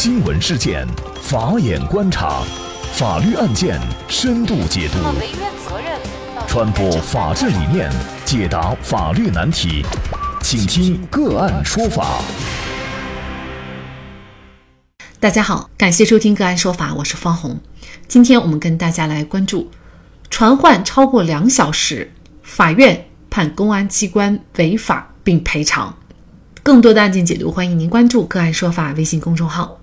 新闻事件，法眼观察，法律案件深度解读，传播法治理念，解答法律难题，请听个案说法。大家好，感谢收听个案说法，我是方红。今天我们跟大家来关注传唤超过两小时，法院判公安机关违法并赔偿。更多的案件解读，欢迎您关注“个案说法”微信公众号。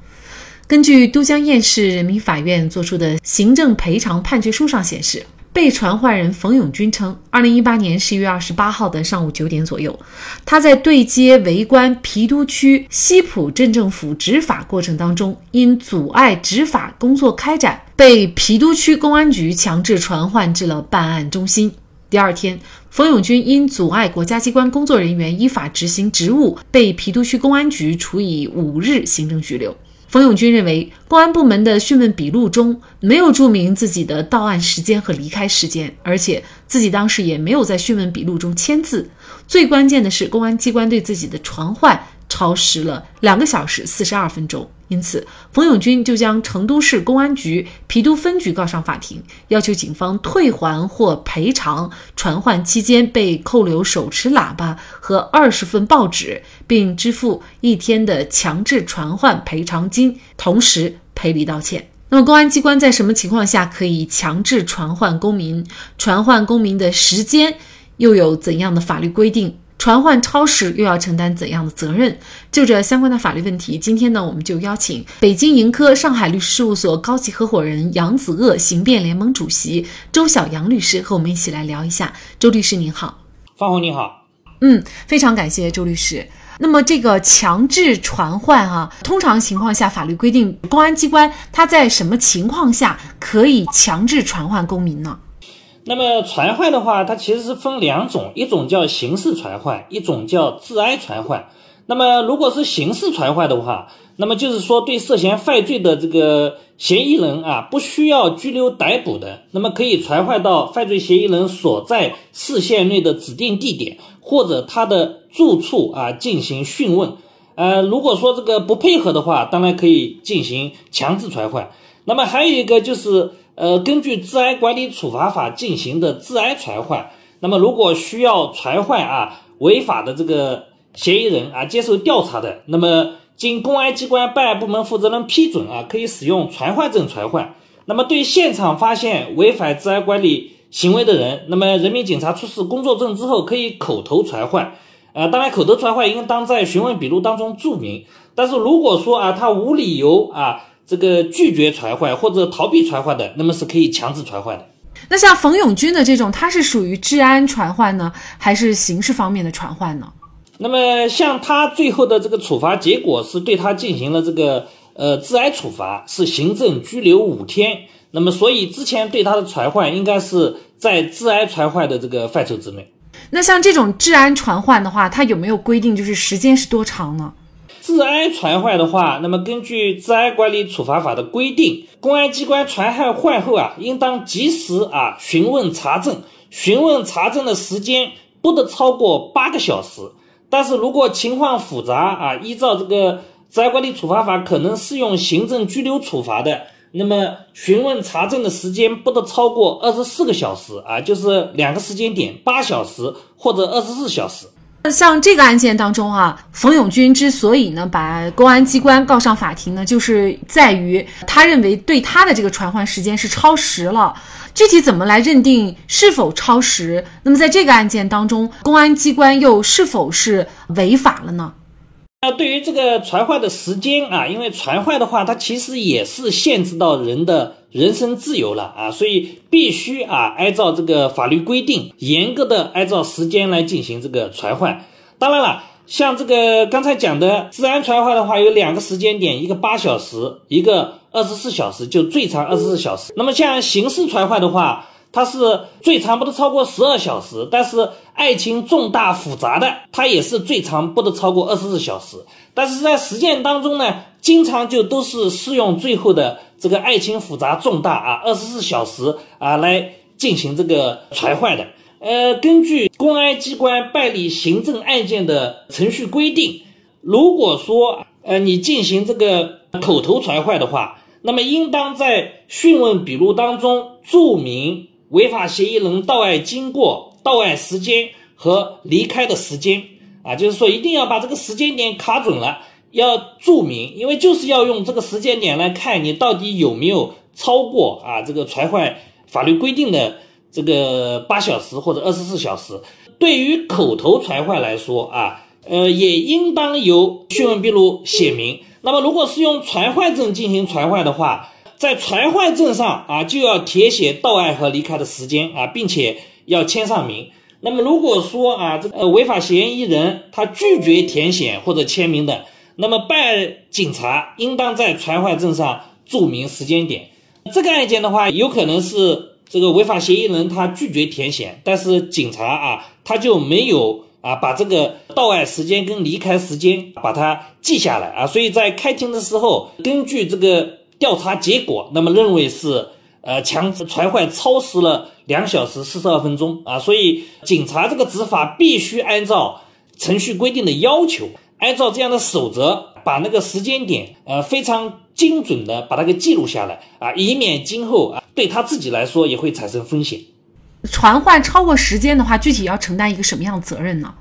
根据都江堰市人民法院作出的行政赔偿判决书上显示，被传唤人冯永军称，二零一八年十一月二十八号的上午九点左右，他在对接围观郫都区西浦镇政府执法过程当中，因阻碍执法工作开展，被郫都区公安局强制传唤至了办案中心。第二天，冯永军因阻碍国家机关工作人员依法执行职务，被郫都区公安局处以五日行政拘留。冯永军认为，公安部门的讯问笔录中没有注明自己的到案时间和离开时间，而且自己当时也没有在讯问笔录中签字。最关键的是，公安机关对自己的传唤超时了两个小时四十二分钟。因此，冯永军就将成都市公安局郫都分局告上法庭，要求警方退还或赔偿传唤期间被扣留手持喇叭和二十份报纸，并支付一天的强制传唤赔偿金，同时赔礼道歉。那么，公安机关在什么情况下可以强制传唤公民？传唤公民的时间又有怎样的法律规定？传唤超时又要承担怎样的责任？就这相关的法律问题，今天呢，我们就邀请北京盈科上海律师事务所高级合伙人杨子鄂刑辩联盟主席周晓阳律师和我们一起来聊一下。周律师您好，方红你好，嗯，非常感谢周律师。那么这个强制传唤啊，通常情况下法律规定，公安机关他在什么情况下可以强制传唤公民呢？那么传唤的话，它其实是分两种，一种叫刑事传唤，一种叫治安传唤。那么如果是刑事传唤的话，那么就是说对涉嫌犯罪的这个嫌疑人啊，不需要拘留逮捕的，那么可以传唤到犯罪嫌疑人所在市县内的指定地点或者他的住处啊进行讯问。呃，如果说这个不配合的话，当然可以进行强制传唤。那么还有一个就是。呃，根据治安管理处罚法进行的治安传唤，那么如果需要传唤啊违法的这个嫌疑人啊接受调查的，那么经公安机关办案部门负责人批准啊，可以使用传唤证传唤。那么对现场发现违反治安管理行为的人，那么人民警察出示工作证之后，可以口头传唤。呃，当然口头传唤应当在询问笔录当中注明。但是如果说啊他无理由啊。这个拒绝传唤或者逃避传唤的，那么是可以强制传唤的。那像冯永军的这种，他是属于治安传唤呢，还是刑事方面的传唤呢？那么像他最后的这个处罚结果是对他进行了这个呃治安处罚，是行政拘留五天。那么所以之前对他的传唤应该是在治安传唤的这个范畴之内。那像这种治安传唤的话，它有没有规定，就是时间是多长呢？治安传唤的话，那么根据《治安管理处罚法》的规定，公安机关传唤唤后啊，应当及时啊询问查证，询问查证的时间不得超过八个小时。但是如果情况复杂啊，依照这个《治安管理处罚法》可能适用行政拘留处罚的，那么询问查证的时间不得超过二十四个小时啊，就是两个时间点，八小时或者二十四小时。像这个案件当中啊，冯永军之所以呢把公安机关告上法庭呢，就是在于他认为对他的这个传唤时间是超时了。具体怎么来认定是否超时？那么在这个案件当中，公安机关又是否是违法了呢？那对于这个传唤的时间啊，因为传唤的话，它其实也是限制到人的。人身自由了啊，所以必须啊按照这个法律规定，严格的按照时间来进行这个传唤。当然了，像这个刚才讲的治安传唤的话，有两个时间点，一个八小时，一个二十四小时，就最长二十四小时。那么像刑事传唤的话，它是最长不得超过十二小时，但是案情重大复杂的，它也是最长不得超过二十四小时。但是在实践当中呢，经常就都是适用最后的。这个案情复杂重大啊，二十四小时啊来进行这个传唤的。呃，根据公安机关办理行政案件的程序规定，如果说呃你进行这个口头传唤的话，那么应当在讯问笔录当中注明违法嫌疑人到案经过、到案时间和离开的时间啊，就是说一定要把这个时间点卡准了，要注明，因为就是要用这个时间点来看你到底有没有超过啊这个传唤法律规定的这个八小时或者二十四小时。对于口头传唤来说啊。呃，也应当由讯问笔录写明。那么，如果是用传唤证进行传唤的话，在传唤证上啊，就要填写到案和离开的时间啊，并且要签上名。那么，如果说啊，这个违法嫌疑人他拒绝填写或者签名的，那么办案警察应当在传唤证上注明时间点。这个案件的话，有可能是这个违法嫌疑人他拒绝填写，但是警察啊，他就没有。啊，把这个到案时间跟离开时间把它记下来啊，所以在开庭的时候，根据这个调查结果，那么认为是呃强制传唤超时了两小时四十二分钟啊，所以警察这个执法必须按照程序规定的要求，按照这样的守则，把那个时间点呃非常精准的把它给记录下来啊，以免今后啊对他自己来说也会产生风险。传唤超过时间的话，具体要承担一个什么样的责任呢？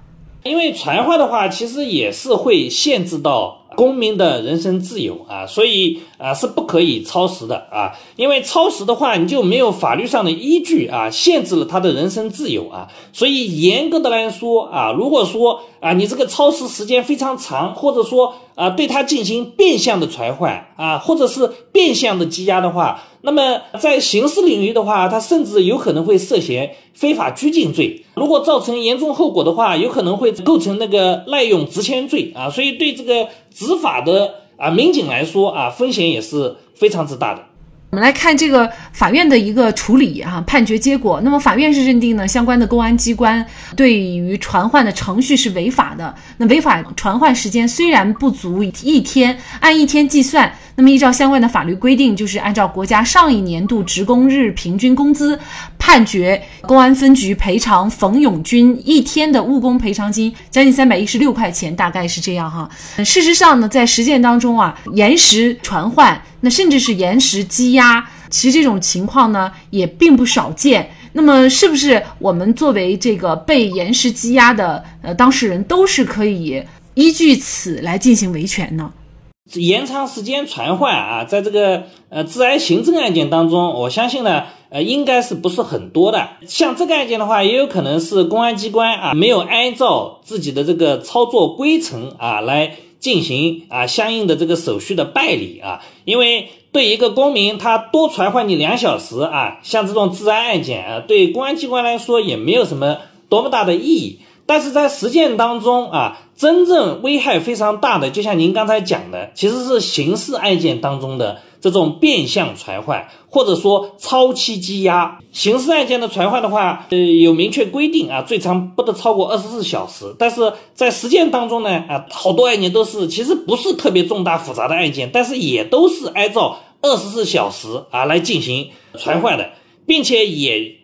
因为传唤的话，其实也是会限制到。公民的人身自由啊，所以啊是不可以超时的啊，因为超时的话，你就没有法律上的依据啊，限制了他的人身自由啊，所以严格的来说啊，如果说啊你这个超时时间非常长，或者说啊对他进行变相的传唤啊，或者是变相的羁押的话，那么在刑事领域的话，他甚至有可能会涉嫌非法拘禁罪，如果造成严重后果的话，有可能会构成那个滥用职权罪啊，所以对这个。执法的啊，民警来说啊，风险也是非常之大的。我们来看这个法院的一个处理哈，判决结果。那么法院是认定呢，相关的公安机关对于传唤的程序是违法的。那违法传唤时间虽然不足一天，按一天计算。那么，依照相关的法律规定，就是按照国家上一年度职工日平均工资，判决公安分局赔偿冯永军一天的误工赔偿金，将近三百一十六块钱，大概是这样哈。事实上呢，在实践当中啊，延时传唤，那甚至是延时羁押，其实这种情况呢也并不少见。那么，是不是我们作为这个被延时羁押的呃当事人，都是可以依据此来进行维权呢？延长时间传唤啊，在这个呃治安行政案件当中，我相信呢，呃，应该是不是很多的。像这个案件的话，也有可能是公安机关啊没有按照自己的这个操作规程啊来进行啊相应的这个手续的办理啊。因为对一个公民他多传唤你两小时啊，像这种治安案件啊，对公安机关来说也没有什么多么大的意义。但是在实践当中啊，真正危害非常大的，就像您刚才讲的，其实是刑事案件当中的这种变相传唤，或者说超期羁押。刑事案件的传唤的话，呃，有明确规定啊，最长不得超过二十四小时。但是在实践当中呢，啊，好多案件都是其实不是特别重大复杂的案件，但是也都是按照二十四小时啊来进行传唤的，并且也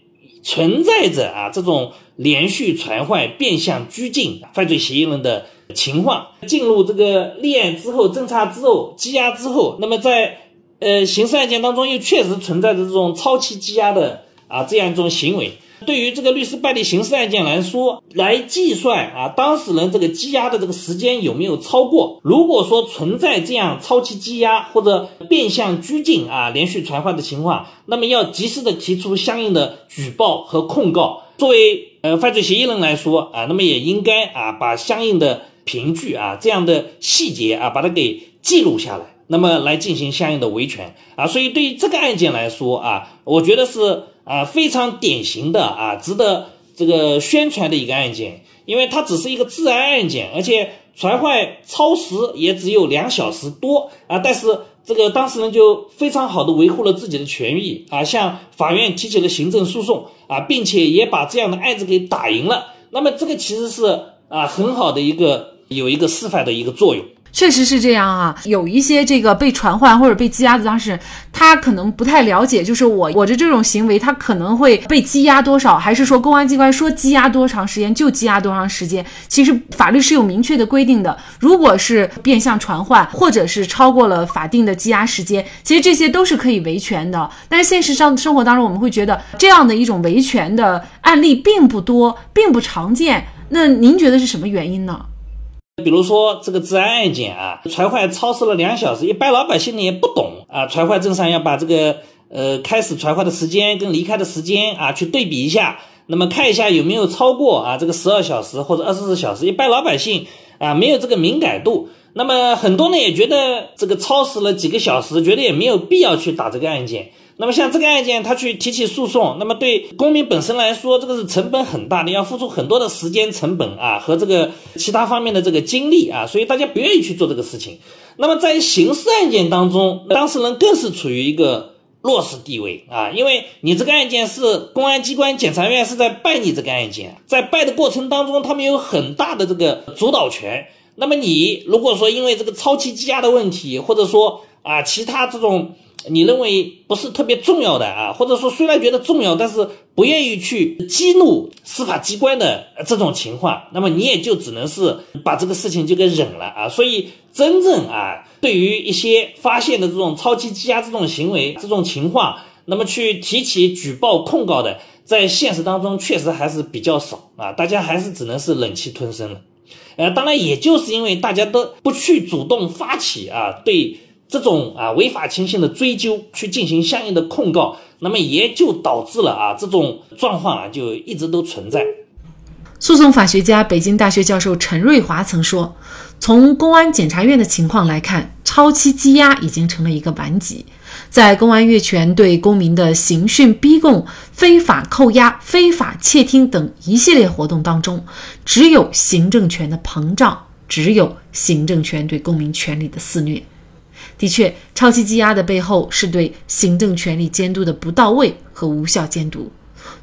存在着啊这种。连续传唤、变相拘禁犯罪嫌疑人的情况，进入这个立案之后、侦查之后、羁押之后，那么在呃刑事案件当中又确实存在着这种超期羁押的啊这样一种行为。对于这个律师办理刑事案件来说，来计算啊当事人这个羁押的这个时间有没有超过？如果说存在这样超期羁押或者变相拘禁啊连续传唤的情况，那么要及时的提出相应的举报和控告。作为呃，犯罪嫌疑人来说啊，那么也应该啊，把相应的凭据啊，这样的细节啊，把它给记录下来，那么来进行相应的维权啊。所以对于这个案件来说啊，我觉得是啊非常典型的啊，值得这个宣传的一个案件，因为它只是一个治安案件，而且传唤超时也只有两小时多啊，但是这个当事人就非常好的维护了自己的权益啊，向法院提起了行政诉讼。啊，并且也把这样的案子给打赢了，那么这个其实是啊很好的一个有一个示范的一个作用。确实是这样啊，有一些这个被传唤或者被羁押的当事人，他可能不太了解，就是我我的这种行为，他可能会被羁押多少，还是说公安机关说羁押多长时间就羁押多长时间？其实法律是有明确的规定的。如果是变相传唤，或者是超过了法定的羁押时间，其实这些都是可以维权的。但是现实上生活当中，我们会觉得这样的一种维权的案例并不多，并不常见。那您觉得是什么原因呢？比如说这个治安案件啊，传唤超时了两小时，一般老百姓呢也不懂啊，传唤证上要把这个呃开始传唤的时间跟离开的时间啊去对比一下，那么看一下有没有超过啊这个十二小时或者二十四小时，一般老百姓啊没有这个敏感度，那么很多呢也觉得这个超时了几个小时，觉得也没有必要去打这个案件。那么像这个案件，他去提起诉讼，那么对公民本身来说，这个是成本很大的，要付出很多的时间成本啊和这个其他方面的这个精力啊，所以大家不愿意去做这个事情。那么在刑事案件当中，当事人更是处于一个弱势地位啊，因为你这个案件是公安机关、检察院是在办你这个案件，在办的过程当中，他们有很大的这个主导权。那么你如果说因为这个超期羁押的问题，或者说啊其他这种。你认为不是特别重要的啊，或者说虽然觉得重要，但是不愿意去激怒司法机关的这种情况，那么你也就只能是把这个事情就给忍了啊。所以真正啊，对于一些发现的这种超期羁押这种行为、这种情况，那么去提起举报控告的，在现实当中确实还是比较少啊。大家还是只能是忍气吞声了。呃，当然也就是因为大家都不去主动发起啊，对。这种啊违法情形的追究，去进行相应的控告，那么也就导致了啊这种状况啊就一直都存在。诉讼法学家、北京大学教授陈瑞华曾说：“从公安检察院的情况来看，超期羁押已经成了一个顽疾。在公安越权对公民的刑讯逼供、非法扣押、非法窃听等一系列活动当中，只有行政权的膨胀，只有行政权对公民权利的肆虐。”的确，超期羁押的背后是对行政权力监督的不到位和无效监督。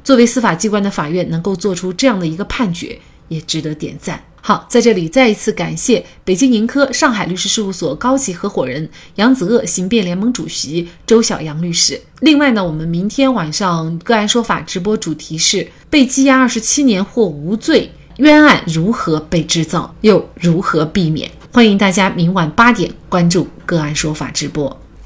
作为司法机关的法院，能够做出这样的一个判决，也值得点赞。好，在这里再一次感谢北京盈科上海律师事务所高级合伙人杨子鄂刑辩联盟主席周晓阳律师。另外呢，我们明天晚上个案说法直播主题是被羁押二十七年或无罪，冤案如何被制造，又如何避免？欢迎大家明晚八点关注个案说法直播。